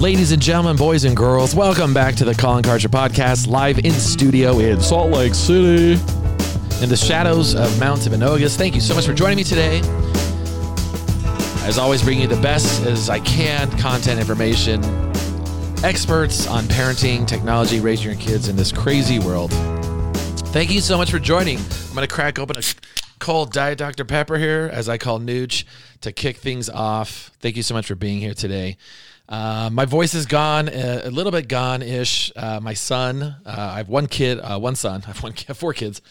Ladies and gentlemen, boys and girls, welcome back to the Collin Kartchner Podcast, live in studio in Salt Lake City, in the shadows of Mount Timpanogos. Thank you so much for joining me today. As always, bringing you the best as I can content information, experts on parenting, technology, raising your kids in this crazy world. Thank you so much for joining. I'm going to crack open a cold Diet Dr. Pepper here, as I call Nooch, to kick things off. Thank you so much for being here today. Uh, my voice is gone, uh, a little bit gone ish. Uh, my son, uh, I have one kid, uh, one son, I have one, kid, four kids.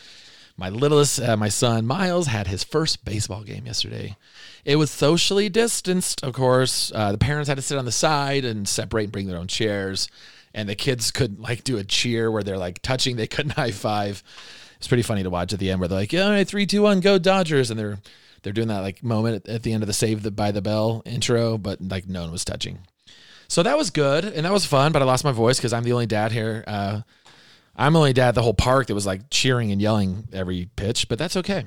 My littlest, uh, my son Miles, had his first baseball game yesterday. It was socially distanced, of course. the parents had to sit on the side and separate and bring their own chairs. And the kids couldn't like do a cheer where they're like touching, they couldn't high five. It's pretty funny to watch at the end where they're like, "Yeah, three, two, one, go Dodgers," and they're they're doing that like moment at, at the end of the Save the by the Bell intro, but like no one was touching. So that was good and that was fun, but I lost my voice because I'm the only dad here. Uh, I'm the only dad the whole park that was like cheering and yelling every pitch, but that's okay.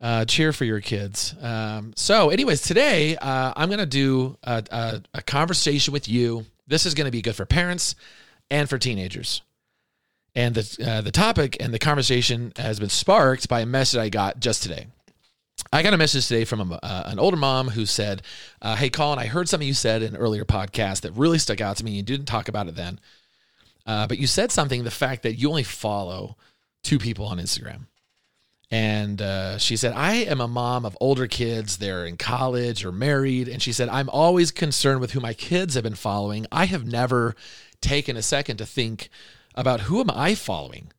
Uh, cheer for your kids. Um, so, anyways, today uh, I'm going to do a, a, a, conversation with you. This is going to be good for parents and for teenagers. And the uh, the topic and the conversation has been sparked by a message I got just today. I got a message today from a, uh, an older mom who said, uh, Hey, Collin, I heard something you said in an earlier podcast that really stuck out to me. You didn't talk about it then. Uh, but you said something the fact that you only follow two people on Instagram. And uh, she said, I am a mom of older kids. They're in college or married. And she said, I'm always concerned with who my kids have been following. I have never taken a second to think about who am I following?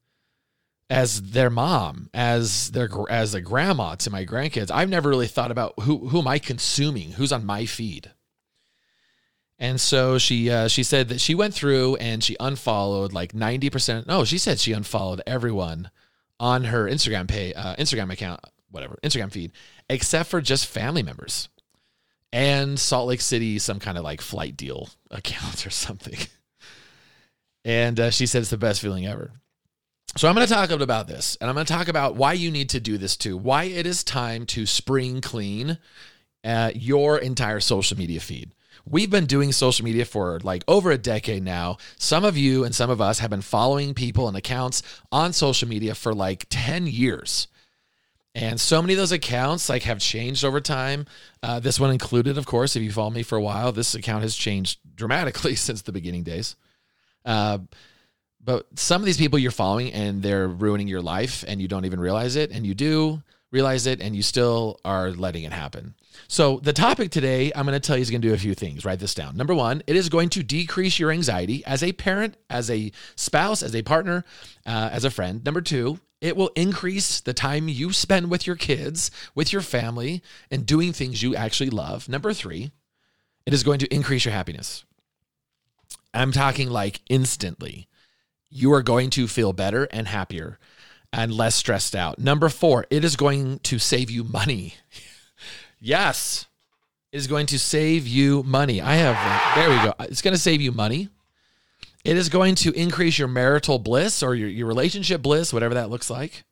As their mom, as their as a grandma to my grandkids. I've never really thought about who who am I consuming, who's on my feed. And so she uh, she said that she went through and she unfollowed like ninety percent. No, she said she unfollowed everyone on her Instagram pay uh, Instagram account, whatever Instagram feed, except for just family members and Salt Lake City, some kind of like flight deal account or something. And uh, she said it's the best feeling ever. So I'm going to talk about this and I'm going to talk about why you need to do this too. Why it is time to spring clean uh, your entire social media feed. We've been doing social media for like over a decade now. Some of you and some of us have been following people and accounts on social media for like 10 years. And so many of those accounts like have changed over time. Uh, this one included, of course, if you follow me for a while, this account has changed dramatically since the beginning days. Uh, but some of these people you're following and they're ruining your life and you don't even realize it and you do realize it and you still are letting it happen. So the topic today I'm going to tell you is going to do a few things. Write this down. Number 1, it is going to decrease your anxiety as a parent, as a spouse, as a partner, uh, as a friend. Number 2, it will increase the time you spend with your kids, with your family, and doing things you actually love. Number 3, it is going to increase your happiness. I'm talking like instantly you are going to feel better and happier and less stressed out. Number four, it is going to save you money. yes, it is going to save you money. I have, there we go. It's going to save you money. It is going to increase your marital bliss or your, your relationship bliss, whatever that looks like.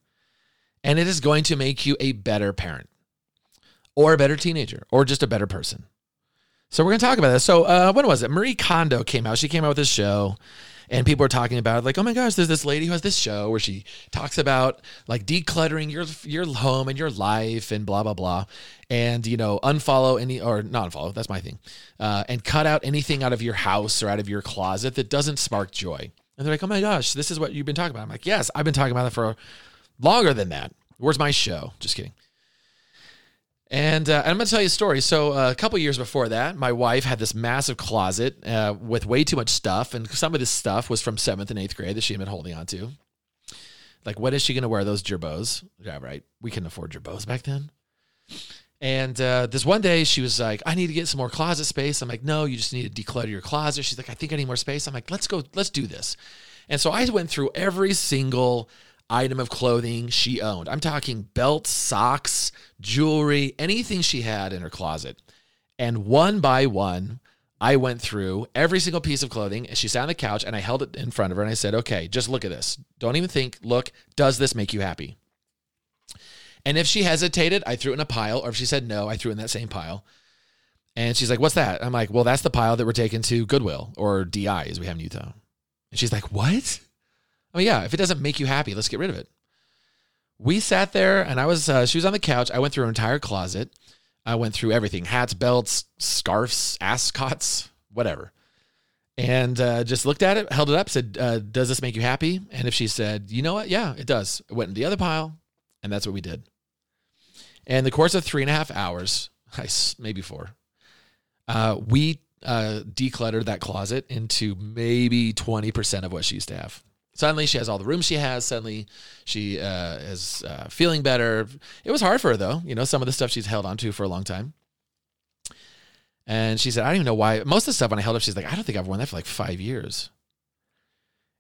And it is going to make you a better parent or a better teenager or just a better person. So we're going to talk about this. So uh, when was it? Marie Kondo came out. She came out with this show and people are talking about like, oh my gosh, there's this lady who has this show where she talks about like decluttering your your home and your life and blah blah blah, and you know unfollow any or not unfollow. That's my thing, uh, and cut out anything out of your house or out of your closet that doesn't spark joy. And they're like, oh my gosh, this is what you've been talking about. I'm like, yes, I've been talking about it for longer than that. Where's my show? Just kidding. And, uh, I'm going to tell you a story. So, uh, a couple years before that, my wife had this massive closet uh, with way too much stuff. And some of this stuff was from seventh and eighth grade that she had been holding on to. Like, when is she going to wear those Girbauds? Yeah, right. We couldn't afford Girbauds back then. And uh, this one day, she was like, I need to get some more closet space. I'm like, no, you just need to declutter your closet. She's like, I think I need more space. I'm like, let's go, let's do this. And so I went through every single item of clothing she owned. I'm talking belts, socks, jewelry, anything she had in her closet. And one by one, I went through every single piece of clothing. And she sat on the couch and I held it in front of her and I said, okay, just look at this. Don't even think, look, does this make you happy? And if she hesitated, I threw it in a pile. Or if she said no, I threw it in that same pile. And she's like, What's that? I'm like, Well, that's the pile that we're taking to Goodwill or DI as we have in Utah. And she's like, What? Oh, yeah. If it doesn't make you happy, let's get rid of it. We sat there and I was, uh, she was on the couch. I went through her entire closet. I went through everything hats, belts, scarves, ascots, whatever. And uh, just looked at it, held it up, said, uh, Does this make you happy? And if she said, You know what? Yeah, it does. It went in the other pile. And that's what we did. And the course of three and a half hours, maybe four, uh, we uh, decluttered that closet into maybe 20% of what she used to have. Suddenly she has all the room she has. Suddenly she uh, is uh, feeling better. It was hard for her though. You know, some of the stuff she's held onto for a long time. And she said, I don't even know why. Most of the stuff when I held up, she's like, I don't think I've worn that for like five years.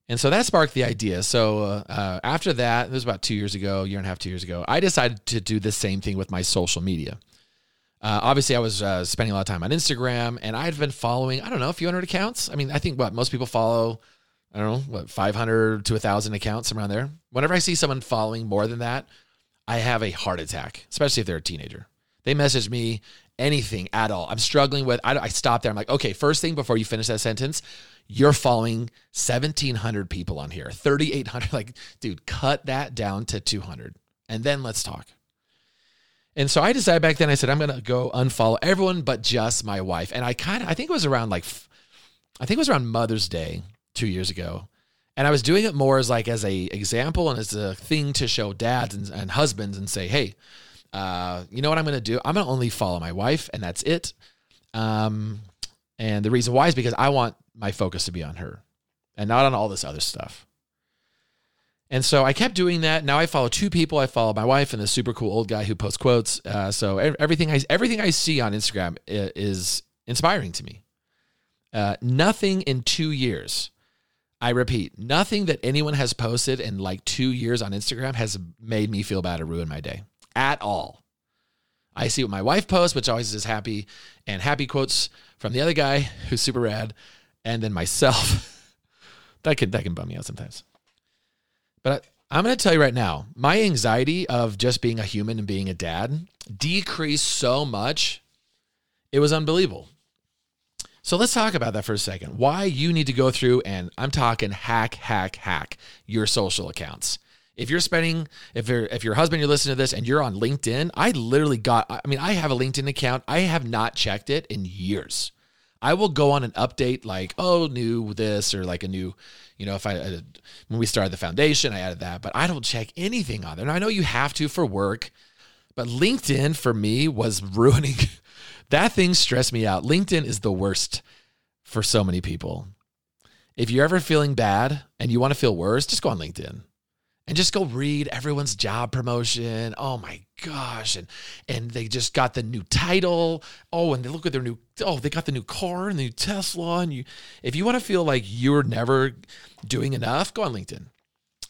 And so that sparked the idea. So uh, after that, it was about two years ago, year and a half, two years ago, I decided to do the same thing with my social media. Uh, obviously, I was uh, spending a lot of time on Instagram, and I had been following, I don't know, a few hundred accounts. I mean, I think what most people follow, I don't know, what, 500 to 1,000 accounts around there. Whenever I see someone following more than that, I have a heart attack, especially if they're a teenager. They message me anything at all. I'm struggling with, I, I stop there. I'm like, okay, first thing before you finish that sentence, you're following 1,700 people on here, 3,800. Like, dude, cut that down to 200 and then let's talk. And so I decided back then, I said, I'm going to go unfollow everyone but just my wife. And I kind of, I think it was around like, I think it was around Mother's Day two years ago. And I was doing it more as like as a example and as a thing to show dads and, and husbands and say, hey, uh, you know what I'm going to do? I'm going to only follow my wife and that's it. Um, and the reason why is because I want my focus to be on her and not on all this other stuff. And so I kept doing that. Now I follow two people. I follow my wife and the super cool old guy who posts quotes. Uh, so everything I everything I see on Instagram is inspiring to me. Uh, nothing in two years. I repeat, nothing that anyone has posted in like two years on Instagram has made me feel bad or ruin my day at all. I see what my wife posts, which always is happy, and happy quotes from the other guy who's super rad, and then myself. that can that can bum me out sometimes. But I, I'm going to tell you right now, my anxiety of just being a human and being a dad decreased so much. It was unbelievable. So let's talk about that for a second. Why you need to go through and I'm talking hack, hack, hack your social accounts. If you're spending, if you're, if your husband, you're listening to this and you're on LinkedIn, I literally got, I mean, I have a LinkedIn account. I have not checked it in years. I will go on an update like, oh, new this or like a new, you know, if I, when we started the foundation, I added that, but I don't check anything on there. And I know you have to for work, but LinkedIn for me was ruining that thing stressed me out. LinkedIn is the worst for so many people. If you're ever feeling bad and you want to feel worse, just go on LinkedIn and just go read everyone's job promotion. Oh my gosh. And and they just got the new title. Oh, and they look at their new oh, they got the new car and the new Tesla. And you if you want to feel like you're never doing enough, go on LinkedIn.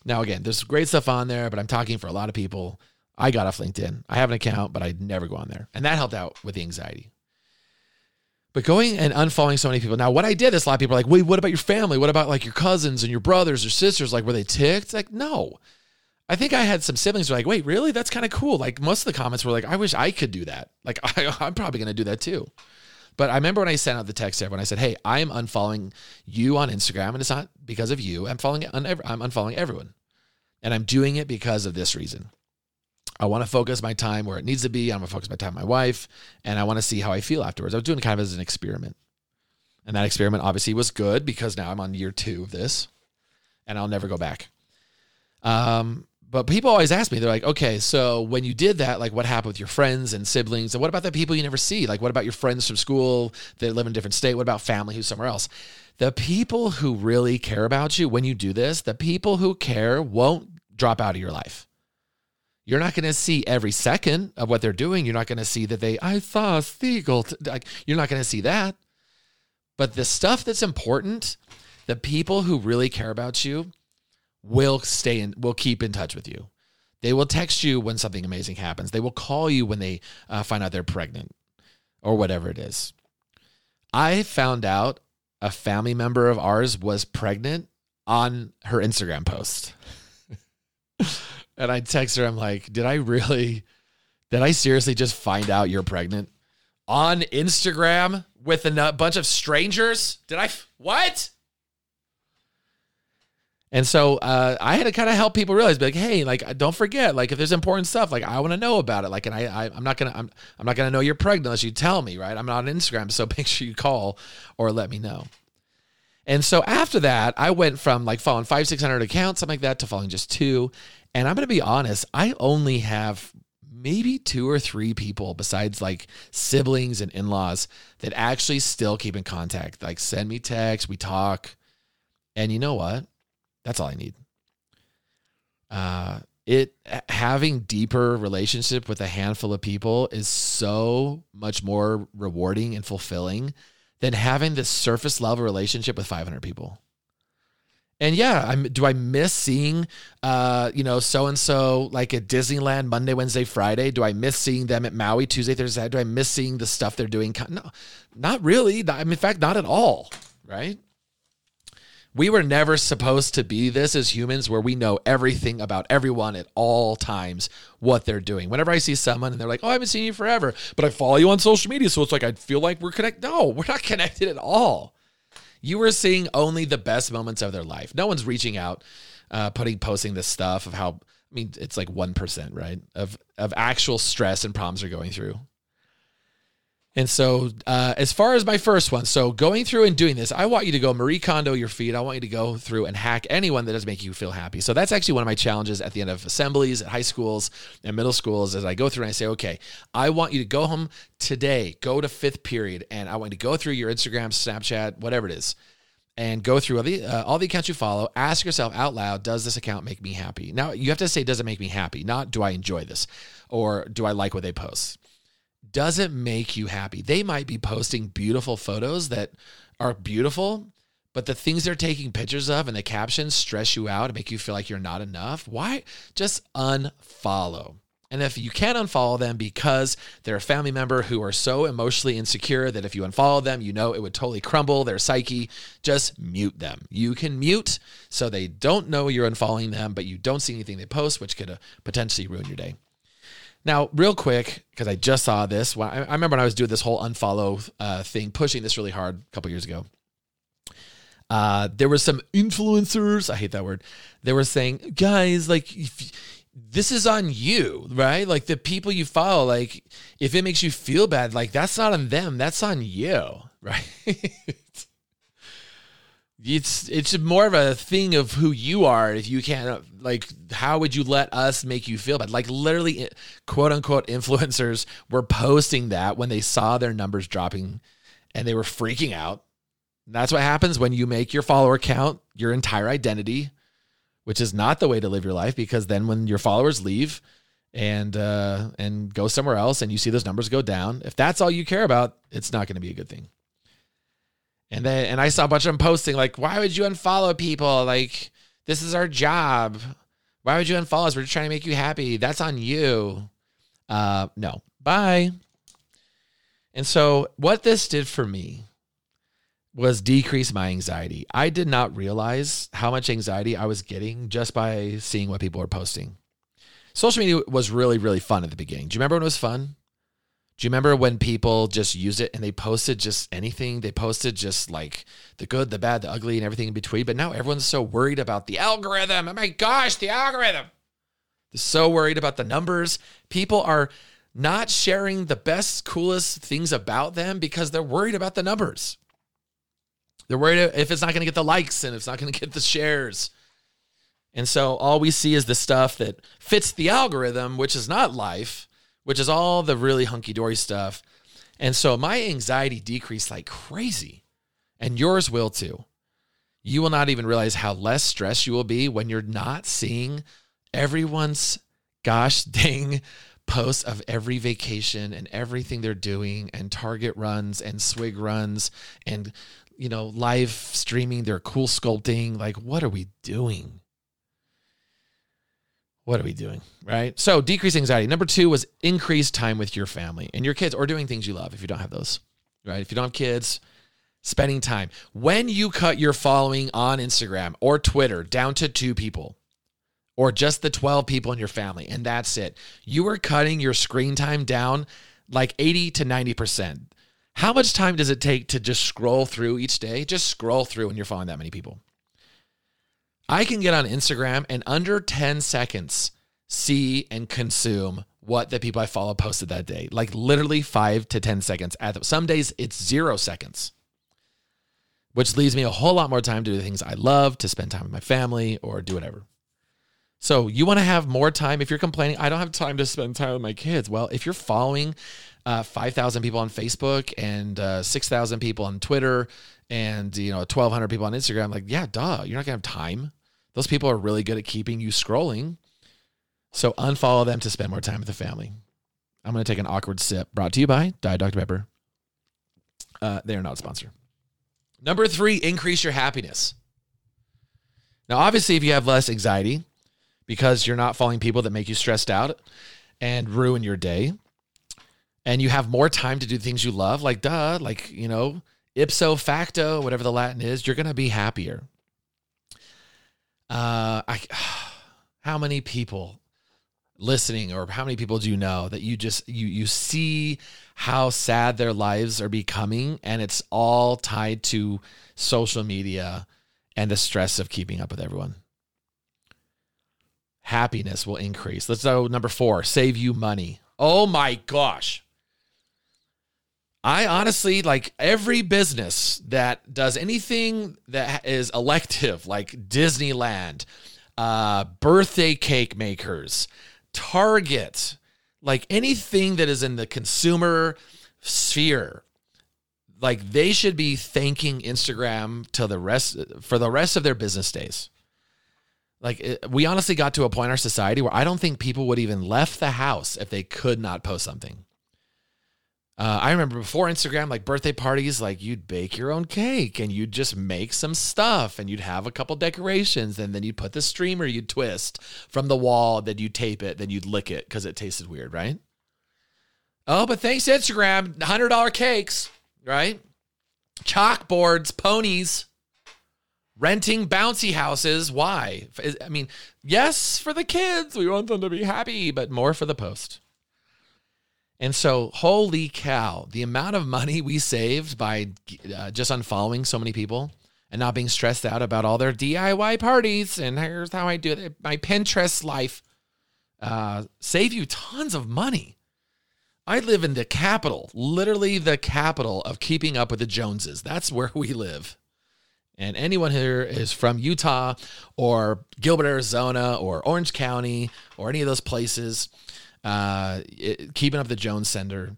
Now again, there's great stuff on there, but I'm talking for a lot of people. I got off LinkedIn. I have an account, but I never go on there. And that helped out with the anxiety. But going and unfollowing so many people. Now, what I did is a lot of people are like, wait, what about your family? What about like your cousins and your brothers or sisters? Like, were they ticked? Like, no. I think I had some siblings who were like, wait, really? That's kind of cool. Like, most of the comments were like, I wish I could do that. Like, I, I'm probably going to do that too. But I remember when I sent out the text to everyone, I said, hey, I am unfollowing you on Instagram. And it's not because of you. I'm following, I'm unfollowing everyone. And I'm doing it because of this reason. I want to focus my time where it needs to be. I'm going to focus my time on my wife, and I want to see how I feel afterwards. I was doing kind of as an experiment. And that experiment obviously was good because now I'm on year two of this, and I'll never go back. Um, but people always ask me, they're like, okay, so when you did that, like what happened with your friends and siblings? And what about the people you never see? Like, what about your friends from school that live in a different state? What about family who's somewhere else? The people who really care about you when you do this, the people who care won't drop out of your life. You're not going to see every second of what they're doing. You're not going to see that they, I saw a seagull. Like, you're not going to see that. But the stuff that's important, the people who really care about you will stay in, will keep in touch with you. They will text you when something amazing happens. They will call you when they uh, find out they're pregnant or whatever it is. I found out a family member of ours was pregnant on her Instagram post. And I text her, I'm like, did I really, did I seriously just find out you're pregnant on Instagram with a bunch of strangers. Did I? What? And so uh, I had to kind of help people realize, like, hey, like, don't forget, like, if there's important stuff, like, I want to know about it. Like, and I, I am not gonna, I'm, I'm not gonna know you're pregnant unless you tell me, right? I'm not on Instagram, so make sure you call or let me know. And so after that, I went from like following five, six hundred accounts, something like that, to following just two. And I'm gonna be honest, I only have maybe two or three people besides like siblings and in-laws that actually still keep in contact. Like send me text, we talk. And you know what? That's all I need. Uh, it having deeper relationship with a handful of people is so much more rewarding and fulfilling than having this surface level relationship with 500 people. And yeah, I'm, do I miss seeing, uh, you know, so and so like at Disneyland Monday, Wednesday, Friday? Do I miss seeing them at Maui Tuesday, Thursday? Do I miss seeing the stuff they're doing? No, not really. I in fact, not at all. Right? We were never supposed to be this as humans where we know everything about everyone at all times, what they're doing. Whenever I see someone and they're like, oh, I haven't seen you forever, but I follow you on social media. So it's like, I feel like we're connected. No, we're not connected at all. You are seeing only the best moments of their life. No one's reaching out, uh, putting, posting this stuff of how, I mean, it's like 1%, right? Of, of actual stress and problems they're going through. And so, uh, as far as my first one, so going through and doing this, I want you to go Marie Kondo your feed. I want you to go through and hack anyone that does make you feel happy. So that's actually one of my challenges at the end of assemblies at high schools and middle schools. As I go through and I say, okay, I want you to go home today, go to fifth period, and I want you to go through your Instagram, Snapchat, whatever it is, and go through all the uh, all the accounts you follow. Ask yourself out loud, does this account make me happy? Now you have to say, does it make me happy? Not do I enjoy this, or do I like what they post? Doesn't make you happy. They might be posting beautiful photos that are beautiful, but the things they're taking pictures of and the captions stress you out and make you feel like you're not enough. Why? Just unfollow. And if you can't unfollow them because they're a family member who are so emotionally insecure that if you unfollow them, you know it would totally crumble their psyche, just mute them. You can mute so they don't know you're unfollowing them, but you don't see anything they post, which could uh, potentially ruin your day. Now, real quick, because I just saw this. I, I, remember when I was doing this whole unfollow uh, thing, pushing this really hard a couple years ago. Uh, there were some influencers. I hate that word. They were saying, guys, like, if, this is on you, right? Like the people you follow, like, if it makes you feel bad, like that's not on them, that's on you, right? It's it's more of a thing of who you are. If you can't like how would you let us make you feel bad? Like literally quote unquote influencers were posting that when they saw their numbers dropping and they were freaking out. That's what happens when you make your follower count your entire identity which is not the way to live your life because then when your followers leave and uh and go somewhere else and you see those numbers go down if that's all you care about it's not going to be a good thing and then and I saw a bunch of them posting like, why would you unfollow people? Like, this is our job. Why would you unfollow us? We're just trying to make you happy. That's on you. Uh, no. Bye. And so what this did for me was decrease my anxiety. I did not realize how much anxiety I was getting just by seeing what people were posting. Social media was really, really fun at the beginning. Do you remember when it was fun? Do you remember when people just used it and they posted just anything? They posted just like the good, the bad, the ugly, and everything in between. But now everyone's so worried about the algorithm. Oh my gosh, the algorithm. They're so worried about the numbers. People are not sharing the best, coolest things about them because they're worried about the numbers. They're worried if it's not going to get the likes and it's not going to get the shares. And so all we see is the stuff that fits the algorithm, which is not life which is all the really hunky dory stuff. And so my anxiety decreased like crazy, and yours will too. You will not even realize how less stressed you will be when you're not seeing everyone's gosh dang posts of every vacation and everything they're doing and target runs and swig runs and you know live streaming their CoolSculpting like what are we doing what are we doing? Right. So decrease anxiety. Number two was increase time with your family and your kids or doing things you love if you don't have those. Right. If you don't have kids, spending time. When you cut your following on Instagram or Twitter down to two people or just the 12 people in your family, and that's it, you are cutting your screen time down like 80 to 90%. How much time does it take to just scroll through each day? Just scroll through when you're following that many people. I can get on Instagram and under 10 seconds see and consume what the people I follow posted that day. Like literally 5 to 10 seconds. At some days it's 0 seconds. Which leaves me a whole lot more time to do the things I love, to spend time with my family or do whatever. So you want to have more time. If you're complaining, I don't have time to spend time with my kids. Well, if you're following uh, 5,000 people on Facebook and uh, 6,000 people on Twitter and, you know, 1,200 people on Instagram, like, yeah, duh, you're not going to have time. Those people are really good at keeping you scrolling. So unfollow them to spend more time with the family. I'm going to take an awkward sip brought to you by Diet Dr. Pepper. Uh, they are not a sponsor. Number three, increase your happiness. Now, obviously, if you have less anxiety because you're not following people that make you stressed out and ruin your day, and you have more time to do things you love, like duh, like, you know, ipso facto, whatever the Latin is, you're going to be happier. Uh, I, how many people listening or how many people do you know that you just you you see how sad their lives are becoming and it's all tied to social media and the stress of keeping up with everyone? Happiness will increase. Let's go number 4 save you money. Oh my gosh I honestly like every business that does anything that is elective, like Disneyland, uh, birthday cake makers, Target, like anything that is in the consumer sphere. Like they should be thanking Instagram to the rest for the rest of their business days. Like we honestly got to a point in our society where I don't think people would even left the house if they could not post something. Uh, I remember before Instagram, like birthday parties, like you'd bake your own cake and you'd just make some stuff and you'd have a couple decorations and then you'd put the streamer you'd twist from the wall, then you'd tape it, then you'd lick it because it tasted weird, right? Oh, but thanks Instagram, $100 cakes, right? Chalkboards, ponies, renting bouncy houses. Why? I mean, yes, for the kids, we want them to be happy, but more for the post. And so, holy cow, the amount of money we saved by uh, just unfollowing so many people and not being stressed out about all their DIY parties and here's how I do it, my Pinterest life, uh, save you tons of money. I live in the capital, literally the capital of keeping up with the Joneses. That's where we live. And anyone here is from Utah or Gilbert, Arizona or Orange County or any of those places uh, it, keeping up the Jones sender.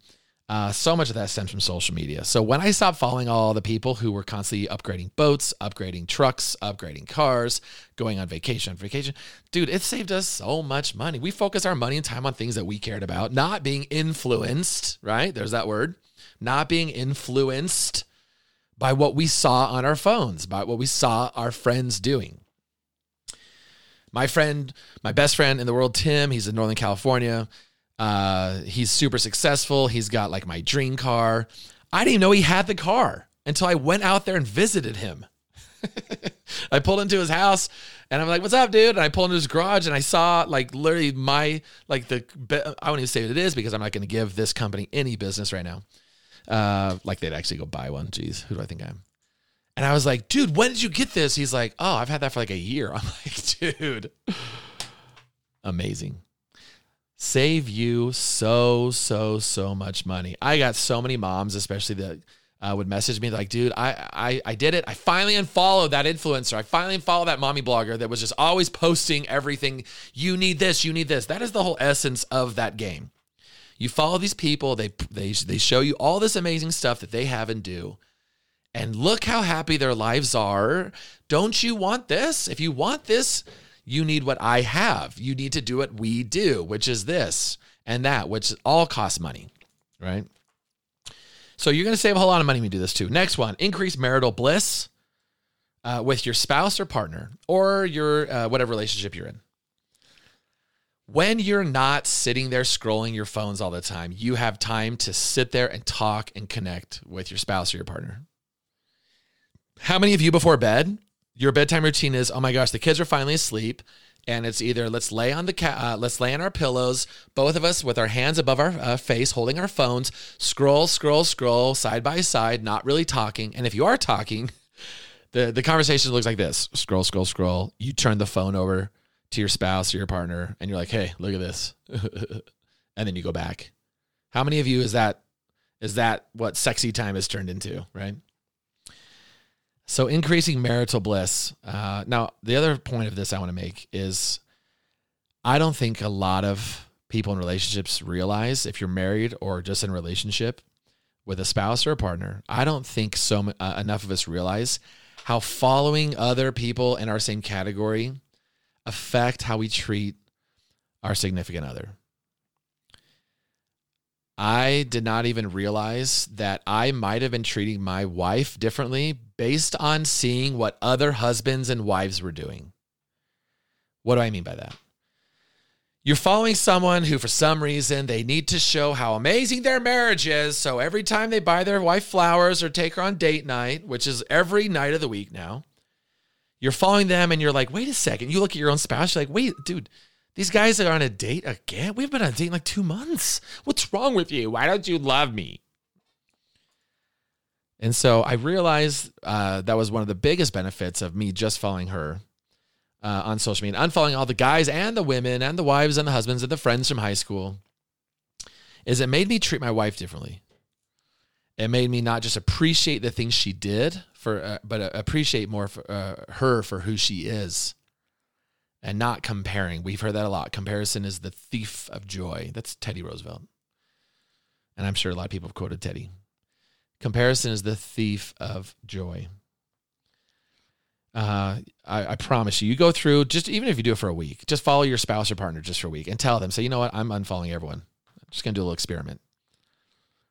Uh, so much of that stems from social media. So when I stopped following all the people who were constantly upgrading boats, upgrading trucks, upgrading cars, going on vacation, on vacation, dude, it saved us so much money. We focused our money and time on things that we cared about, not being influenced, right? There's that word, not being influenced by what we saw on our phones, by what we saw our friends doing my friend, my best friend in the world, Tim, he's in Northern California. Uh, he's super successful. He's got like my dream car. I didn't even know he had the car until I went out there and visited him. I pulled into his house and I'm like, "What's up, dude?" And I pulled into his garage and I saw like literally my like the I won't even say what it is because I'm not going to give this company any business right now. Uh, like they'd actually go buy one. Jeez, who do I think I am? And I was like, dude, when did you get this? He's like, oh, I've had that for like a year. I'm like, dude, amazing. Save you so, so, so much money. I got so many moms, especially that uh, would message me like, dude, I, I, I did it. I finally unfollowed that influencer. I finally unfollowed that mommy blogger that was just always posting everything. You need this, you need this. That is the whole essence of that game. You follow these people, they, they, they show you all this amazing stuff that they have and do and look how happy their lives are. Don't you want this? If you want this, you need what I have. You need to do what we do, which is this and that, which all costs money, right? So you're going to save a whole lot of money when you do this too. Next one, increase marital bliss uh, with your spouse or partner or your uh, whatever relationship you're in. When you're not sitting there scrolling your phones all the time, you have time to sit there and talk and connect with your spouse or your partner. How many of you before bed, your bedtime routine is, oh my gosh, the kids are finally asleep. and it's either let's lay on the ca- uh, let's lay on our pillows, both of us with our hands above our uh, face, holding our phones, scroll, scroll, scroll, side by side, not really talking. And if you are talking, the the conversation looks like this: scroll, scroll, scroll. You turn the phone over to your spouse or your partner, and you're like, "Hey, look at this," and then you go back. How many of you is that? Is that what sexy time has turned into? Right. So increasing marital bliss. Uh, now, the other point of this I want to make is, I don't think a lot of people in relationships realize if you're married or just in a relationship with a spouse or a partner. I don't think so uh, enough of us realize how following other people in our same category affect how we treat our significant other. I did not even realize that I might have been treating my wife differently based on seeing what other husbands and wives were doing. What do I mean by that? You're following someone who, for some reason, they need to show how amazing their marriage is. So every time they buy their wife flowers or take her on date night, which is every night of the week now, you're following them and you're like, wait a second. You look at your own spouse, you're like, wait, dude, these guys are on a date again? We've been on a date in like two months. What's wrong with you? Why don't you love me? And so I realized uh, that was one of the biggest benefits of me just following her uh, on social media, unfollowing all the guys and the women and the wives and the husbands and the friends from high school, is it made me treat my wife differently. It made me not just appreciate the things she did for, uh, but uh, appreciate more for, uh, her for who she is, and not comparing. We've heard that a lot. Comparison is the thief of joy. That's Teddy Roosevelt, and I'm sure a lot of people have quoted Teddy. Comparison is the thief of joy. Uh, I, I, promise you, you go through just even if you do it for a week, just follow your spouse or partner just for a week and tell them, say, you know what, I'm unfollowing everyone. I'm just gonna do a little experiment.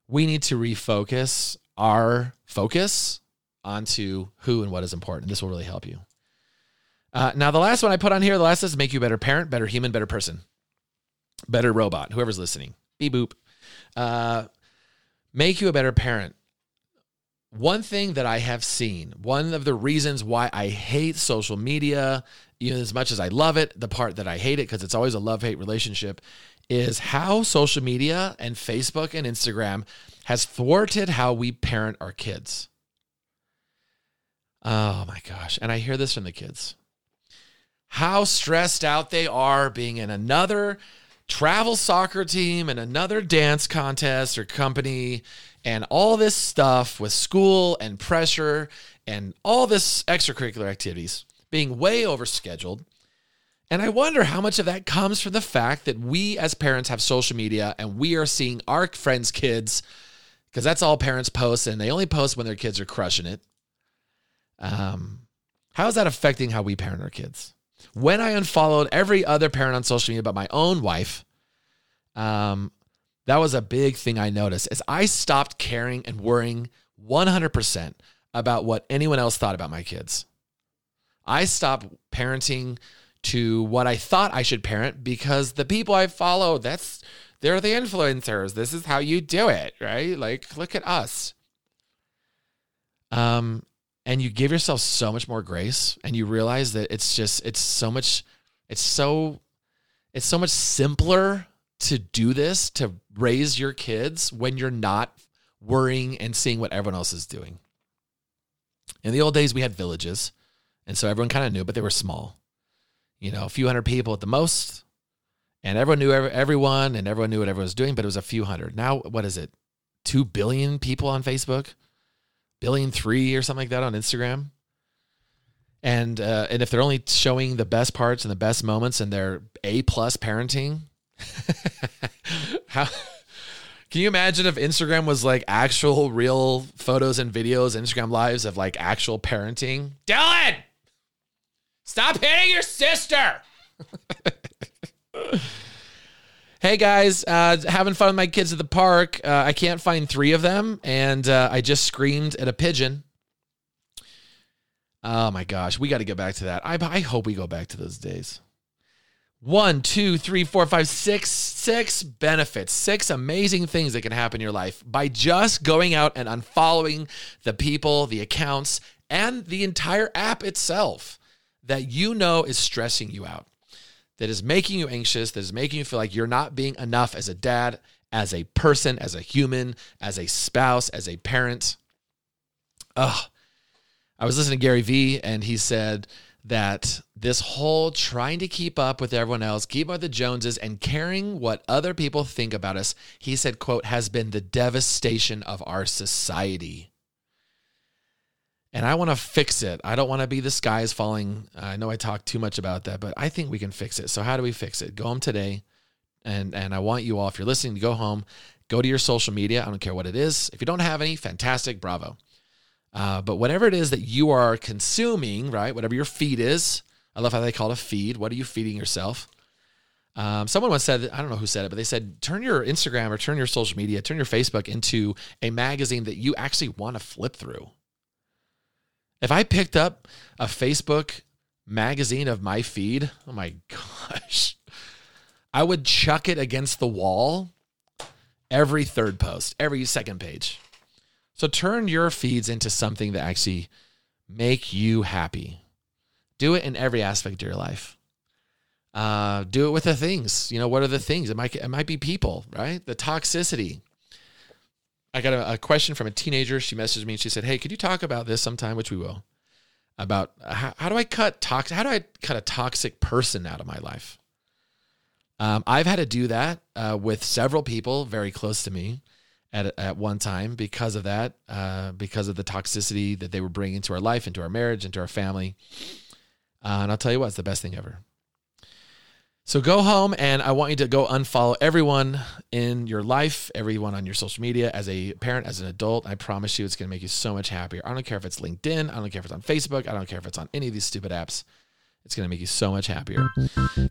We need to refocus our focus onto who and what is important. This will really help you. Uh, now, the last one I put on here, the last is make you a better parent, better human, better person, better robot. Whoever's listening, beep boop. Uh, make you a better parent one thing that I have seen, one of the reasons why I hate social media, even as much as I love it, the part that I hate it because it's always a love hate relationship, is how social media and Facebook and Instagram has thwarted how we parent our kids. Oh my gosh. And I hear this from the kids. How stressed out they are being in another travel soccer team and another dance contest or company and all this stuff with school and pressure and all this extracurricular activities being way overscheduled. And I wonder how much of that comes from the fact that we as parents have social media and we are seeing our friends' kids, because that's all parents post, and they only post when their kids are crushing it. Um, how is that affecting how we parent our kids? When I unfollowed every other parent on social media but my own wife, um, that was a big thing I noticed as I stopped caring and worrying 100% about what anyone else thought about my kids. I stopped parenting to what I thought I should parent because the people I follow, that's they're the influencers. This is how you do it, right? Like look at us. Um and you give yourself so much more grace and you realize that it's just it's so much it's so it's so much simpler to do this to raise your kids when you're not worrying and seeing what everyone else is doing. In the old days, we had villages, and so everyone kind of knew, but they were small. You know, a few hundred people at the most, and everyone knew everyone, and everyone knew what everyone was doing, but it was a few hundred. Now, what is it? Two billion people on Facebook, billion three or something like that on Instagram. And uh, and if they're only showing the best parts and the best moments, and they're a plus parenting, How can you imagine if Instagram was like actual real photos and videos, Instagram lives of like actual parenting? Dylan, stop hitting your sister. hey guys, uh, having fun with my kids at the park. Uh, I can't find three of them, and uh, I just screamed at a pigeon. Oh my gosh, we got to get back to that. I, I hope we go back to those days one, two, three, four, five, six, six benefits, six amazing things that can happen in your life by just going out and unfollowing the people, the accounts, and the entire app itself that you know is stressing you out. that is making you anxious, that is making you feel like you're not being enough as a dad, as a person, as a human, as a spouse, as a parent. Ugh. I was listening to Gary Vee and he said that this whole trying to keep up with everyone else, keep up with the Joneses and caring what other people think about us, he said, quote, has been the devastation of our society. And I want to fix it. I don't want to be the sky is falling. I know I talk too much about that, but I think we can fix it. So how do we fix it? Go home today. And and I want you all, if you're listening, to go home, go to your social media. I don't care what it is. If you don't have any, fantastic, bravo. Uh, but whatever it is that you are consuming, right? Whatever your feed is, I love how they call it a feed. What are you feeding yourself? Um, someone once said, I don't know who said it, but they said, turn your Instagram or turn your social media, turn your Facebook into a magazine that you actually want to flip through. If I picked up a Facebook magazine of my feed, oh my gosh, I would chuck it against the wall every third post, every second page. So turn your feeds into something that actually make you happy. Do it in every aspect of your life. Uh, do it with the things. You know, what are the things? It might it might be people, right? The toxicity. I got a, a question from a teenager. She messaged me and she said, "Hey, could you talk about this sometime?" Which we will. About how, how do I cut toxic? How do I cut a toxic person out of my life? Um, I've had to do that uh, with several people very close to me at at one time because of that, uh, because of the toxicity that they were bringing to our life, into our marriage, into our family. Uh, and I'll tell you what, it's the best thing ever. So go home, and I want you to go unfollow everyone in your life, everyone on your social media. As a parent, as an adult, I promise you, it's going to make you so much happier. I don't care if it's LinkedIn, I don't care if it's on Facebook, I don't care if it's on any of these stupid apps. It's going to make you so much happier.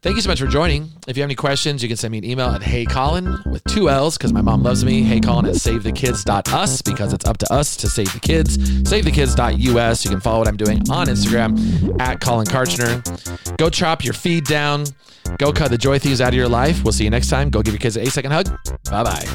Thank you so much for joining. If you have any questions, you can send me an email at heycollin with two L's because my mom loves me. Heycollin at savethekids.us because it's up to us to save the kids. Savethekids.us. You can follow what I'm doing on Instagram at Collin Kartchner. Go chop your feed down. Go cut the joy thieves out of your life. We'll see you next time. Go give your kids an eight second hug. Bye bye.